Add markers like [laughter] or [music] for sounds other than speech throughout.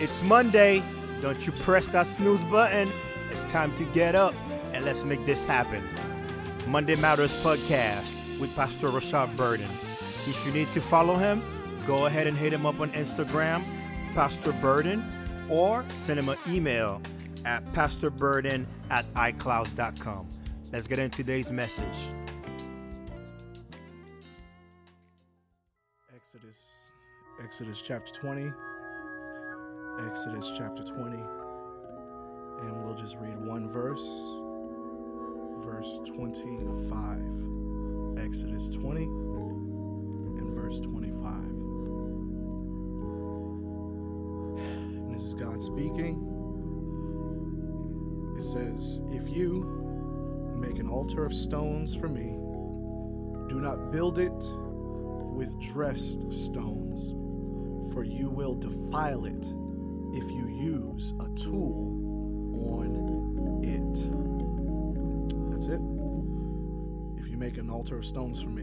It's Monday. Don't you press that snooze button. It's time to get up and let's make this happen. Monday Matters Podcast with Pastor Rashad Burden. If you need to follow him, go ahead and hit him up on Instagram, Pastor Burden, or send him an email at pastorburden at iclouds.com. Let's get into today's message. Exodus, Exodus chapter 20. Exodus chapter 20. And we'll just read one verse, verse 25. Exodus 20 and verse 25. And this is God speaking. It says, If you make an altar of stones for me, do not build it with dressed stones, for you will defile it if you use a tool on it. That's it. If you make an altar of stones for me,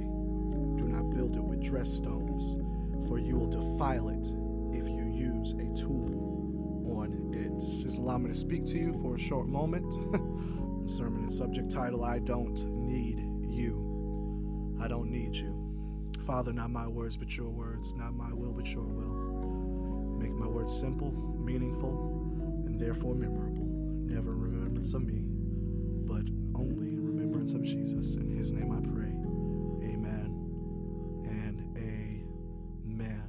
do not build it with dressed stones, for you will defile it if you use a tool on it. Just allow me to speak to you for a short moment. [laughs] the Sermon and subject title I Don't Need You. I don't need you. Father, not my words, but your words, not my will, but your will. Make my words simple, meaningful, and therefore memorable. Never remembrance of me, but only remembrance of Jesus. In his name I pray. Amen and amen.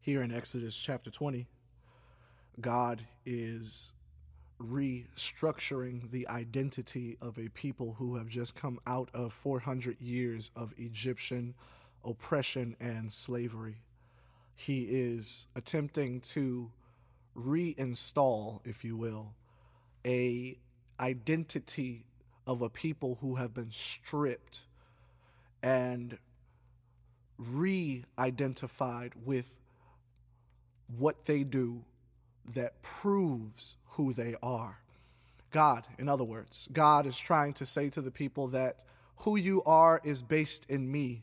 Here in Exodus chapter 20, God is restructuring the identity of a people who have just come out of 400 years of Egyptian oppression and slavery. He is attempting to reinstall, if you will, a identity of a people who have been stripped and re-identified with what they do that proves who they are. God, in other words, God is trying to say to the people that who you are is based in me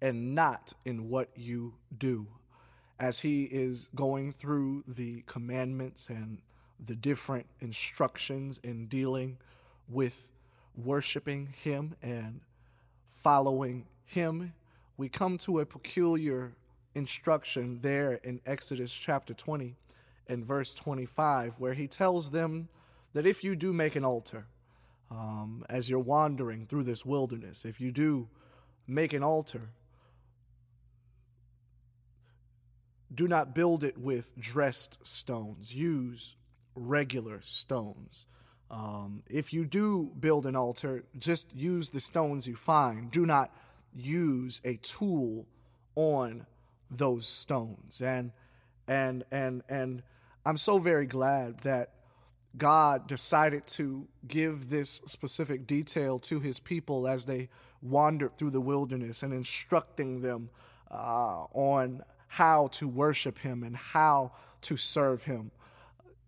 and not in what you do. As He is going through the commandments and the different instructions in dealing with worshiping Him and following Him, we come to a peculiar instruction there in Exodus chapter 20 and verse 25, where he tells them that if you do make an altar, um, as you're wandering through this wilderness, if you do make an altar, do not build it with dressed stones. Use regular stones. Um, if you do build an altar, just use the stones you find. Do not use a tool on those stones. And and and and I'm so very glad that God decided to give this specific detail to his people as they wandered through the wilderness and instructing them uh, on how to worship him and how to serve him.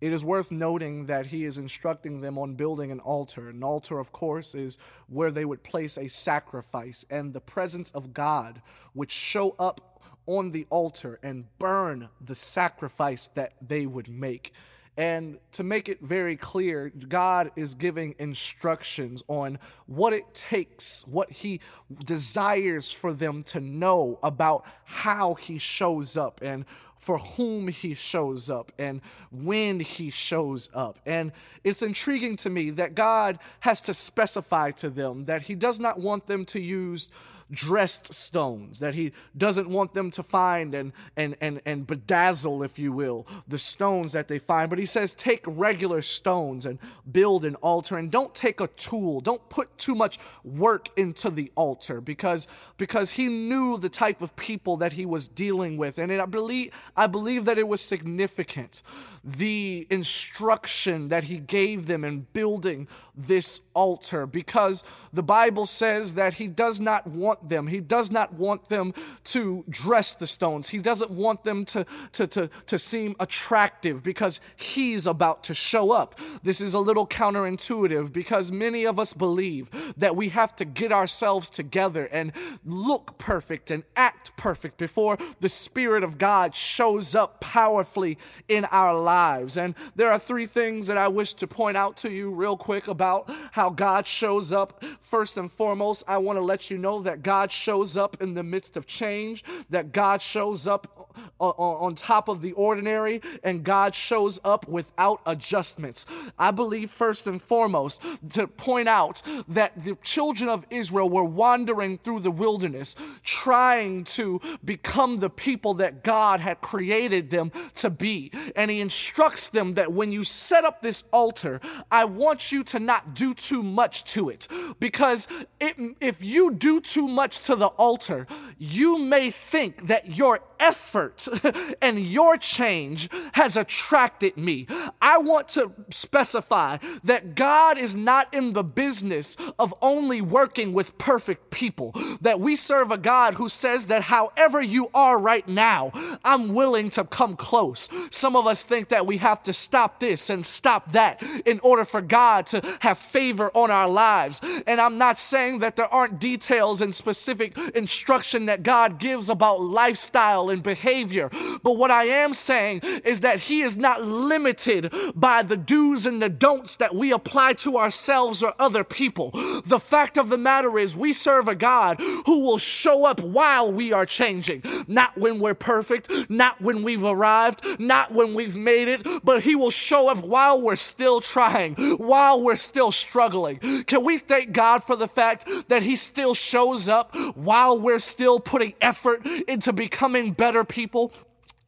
It is worth noting that he is instructing them on building an altar. An altar, of course, is where they would place a sacrifice, and the presence of God would show up on the altar and burn the sacrifice that they would make. And to make it very clear, God is giving instructions on what it takes, what He desires for them to know about how He shows up and for whom He shows up and when He shows up. And it's intriguing to me that God has to specify to them that He does not want them to use dressed stones that he doesn't want them to find and, and, and, and bedazzle, if you will, the stones that they find. But he says, take regular stones and build an altar and don't take a tool. Don't put too much work into the altar because, because he knew the type of people that he was dealing with. And it, I, believe, I believe that it was significant the instruction that he gave them in building this altar because the Bible says that he does not want them. He does not want them to dress the stones. He doesn't want them to, to, to, to seem attractive because he's about to show up. This is a little counterintuitive because many of us believe that we have to get ourselves together and look perfect and act perfect before the Spirit of God shows up powerfully in our lives. And there are three things that I wish to point out to you real quick about how God shows up. First and foremost, I want to let you know that God shows up in the midst of change, that God shows up on top of the ordinary, and God shows up without adjustments. I believe, first and foremost, to point out that the children of Israel were wandering through the wilderness, trying to become the people that God had created them to be. And He instructs them that when you set up this altar, I want you to not do too much to it. Because it, if you do too much to the altar, you may think that your effort [laughs] and your change has attracted me. I want to specify that God is not in the business of only working with perfect people, that we serve a God who says that however you are right now, I'm willing to come close. Some of us think that we have to stop this and stop that in order for God to have favor on our lives. And I'm not saying that there aren't details and specific instruction that God gives about lifestyle and behavior. But what I am saying is that He is not limited by the do's and the don'ts that we apply to ourselves or other people. The fact of the matter is, we serve a God who will show up while we are changing, not when we're perfect, not when we've arrived, not when we've made it, but He will show up while we're still trying, while we're still struggling. Can we thank God for the fact that He still shows up while we're still putting effort into becoming better people?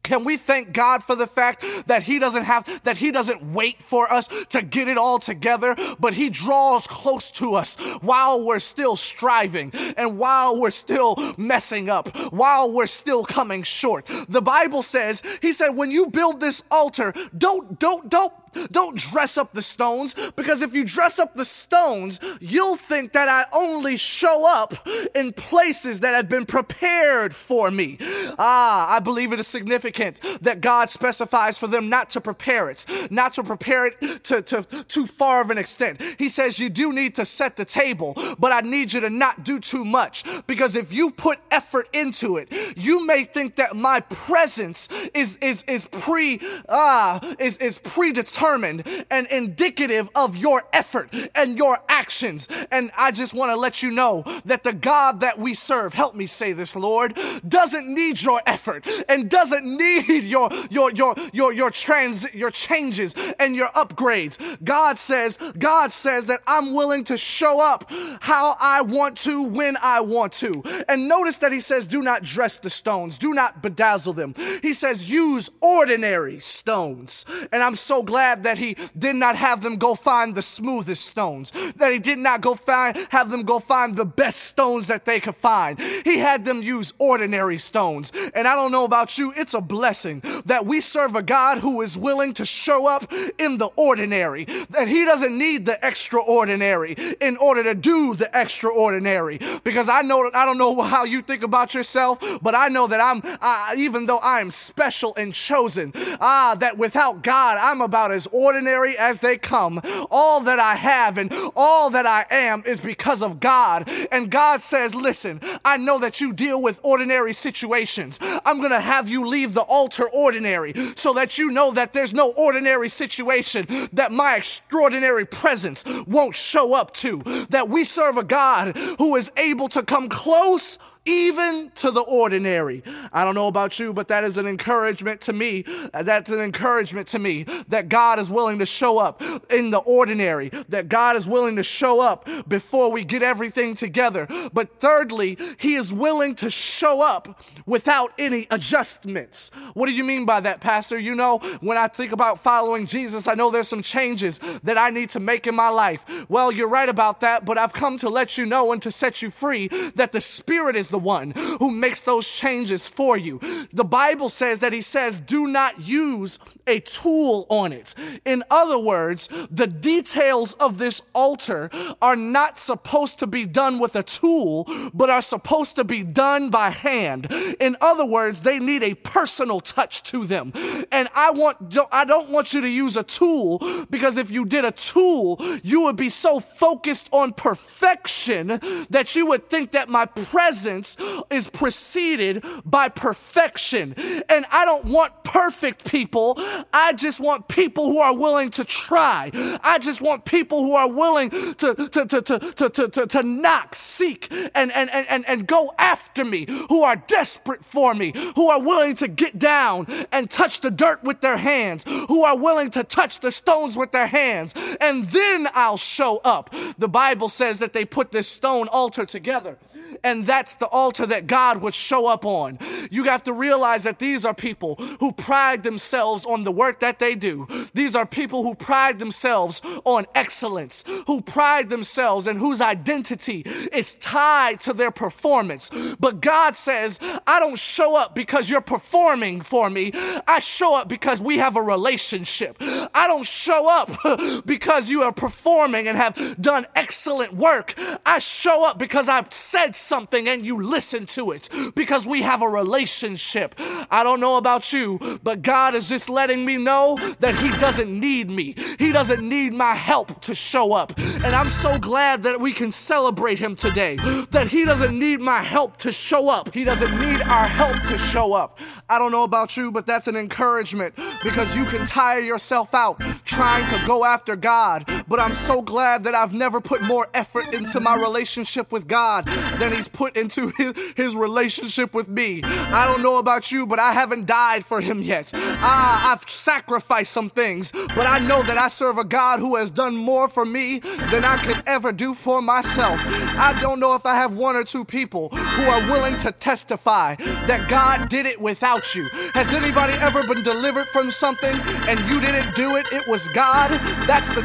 Can we thank God for the fact that He doesn't have, that He doesn't wait for us to get it all together, but He draws close to us while we're still striving and while we're still messing up, while we're still coming short. The Bible says, He said, when you build this altar, don't, don't, don't don't dress up the stones because if you dress up the stones, you'll think that I only show up in places that have been prepared for me. Ah, I believe it is significant that God specifies for them not to prepare it, not to prepare it to, to too far of an extent. He says you do need to set the table, but I need you to not do too much because if you put effort into it, you may think that my presence is is is pre ah is is predetermined determined and indicative of your effort and your actions. And I just want to let you know that the God that we serve, help me say this, Lord, doesn't need your effort and doesn't need [laughs] your your your your your trans your changes and your upgrades. God says, God says that I'm willing to show up how I want to when I want to. And notice that he says, do not dress the stones, do not bedazzle them. He says, use ordinary stones. And I'm so glad glad that he did not have them go find the smoothest stones, that he did not go find, have them go find the best stones that they could find. He had them use ordinary stones. And I don't know about you, it's a blessing that we serve a God who is willing to show up in the ordinary, that he doesn't need the extraordinary in order to do the extraordinary. Because I know, I don't know how you think about yourself, but I know that I'm, I, even though I am special and chosen, ah, that without God, I'm about as ordinary as they come. All that I have and all that I am is because of God. And God says, Listen, I know that you deal with ordinary situations. I'm going to have you leave the altar ordinary so that you know that there's no ordinary situation that my extraordinary presence won't show up to. That we serve a God who is able to come close even to the ordinary. I don't know about you, but that is an encouragement to me. That's an encouragement to me that God is willing to show up in the ordinary, that God is willing to show up before we get everything together. But thirdly, He is willing to show up without any adjustments. What do you mean by that, Pastor? You know, when I think about following Jesus, I know there's some changes that I need to make in my life. Well, you're right about that, but I've come to let you know and to set you free that the Spirit is the one who makes those changes for you. The Bible says that He says, do not use a tool on it. In other words, the details of this altar are not supposed to be done with a tool, but are supposed to be done by hand. In other words, they need a personal touch to them. And I want, I don't want you to use a tool because if you did a tool, you would be so focused on perfection that you would think that my presence is preceded by perfection. And I don't want perfect people. I just want people who are willing to try. I just want people who are willing to, to, to, to, to, to, to, to knock, seek, and, and, and, and, and go after me, who are desperate for me, who are willing to get down and touch the dirt with their hands, who are willing to touch the stones with their hands, and then I'll show up. The Bible says that they put this stone altar together and that's the altar that God would show up on. You have to realize that these are people who pride themselves on the work that they do. These are people who pride themselves on excellence, who pride themselves and whose identity is tied to their performance. But God says, I don't show up because you're performing for me. I show up because we have a relationship. I don't show up [laughs] because you are performing and have done excellent work. I show up because I've said something and you listen to it because we have a relationship. I don't know about you, but God is just letting me know that He doesn't need me. He doesn't need my help to show up. And I'm so glad that we can celebrate Him today, that He doesn't need my help to show up. He doesn't need our help to show up. I don't know about you, but that's an encouragement because you can tire yourself out trying to go after God. But I'm so glad that I've never put more effort into my relationship with God than he's put into [laughs] his, his relationship with me. I don't know about you, but I haven't died for him yet. Ah, I've sacrificed some things, but I know that I serve a God who has done more for me than I could ever do for myself. I don't know if I have one or two people who are willing to testify that God did it without you. Has anybody ever been delivered from something and you didn't do it? It was God. That's the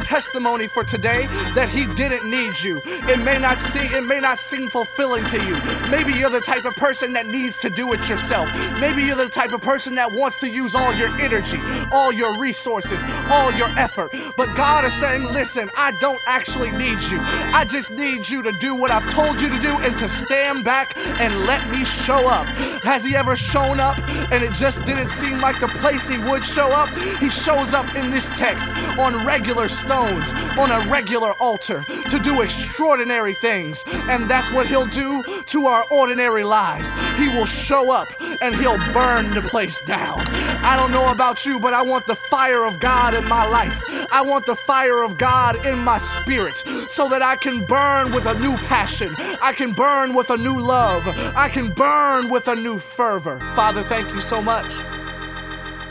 testimony for today that He didn't need you. It may not see, it may not seem fulfilling to you. Maybe you're the type of person that needs to do it yourself. Maybe you're the type of person that wants to use all your energy, all your resources, all your effort. But God is saying, listen, I don't actually need you. I just need you to do what I've told you to do and to stand back and let me show up. Has He ever shown up and it just didn't seem like the place He would show up? He shows up in this text on regular stones, on a regular altar to do extraordinary things. And that's what He'll do to our ordinary lives. He will show up and he'll burn the place down. I don't know about you, but I want the fire of God in my life. I want the fire of God in my spirit so that I can burn with a new passion. I can burn with a new love. I can burn with a new fervor. Father, thank you so much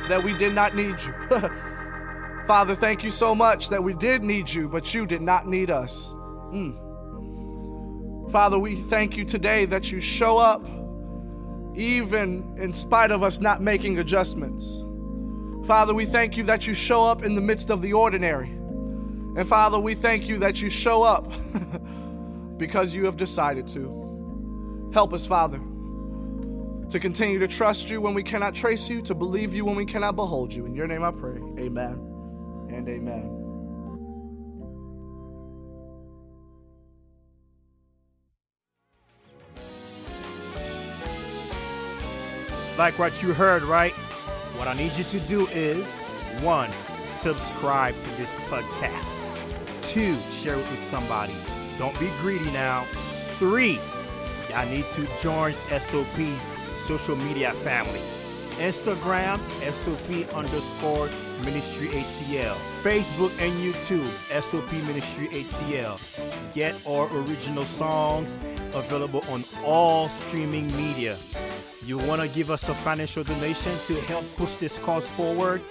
that we did not need you. [laughs] Father, thank you so much that we did need you, but you did not need us. Mm. Father, we thank you today that you show up even in spite of us not making adjustments. Father, we thank you that you show up in the midst of the ordinary. And Father, we thank you that you show up [laughs] because you have decided to. Help us, Father, to continue to trust you when we cannot trace you, to believe you when we cannot behold you. In your name I pray. Amen and amen. like what you heard, right? What I need you to do is one, subscribe to this podcast. Two, share it with somebody. Don't be greedy now. Three, y'all need to join SOP's social media family. Instagram, SOP underscore Ministry HCL. Facebook and YouTube, SOP Ministry HCL. Get our original songs available on all streaming media. You want to give us a financial donation to help push this cause forward?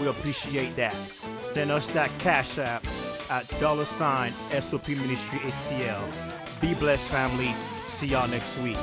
We appreciate that. Send us that cash app at dollar sign SOP Ministry HCL. Be blessed, family. See y'all next week.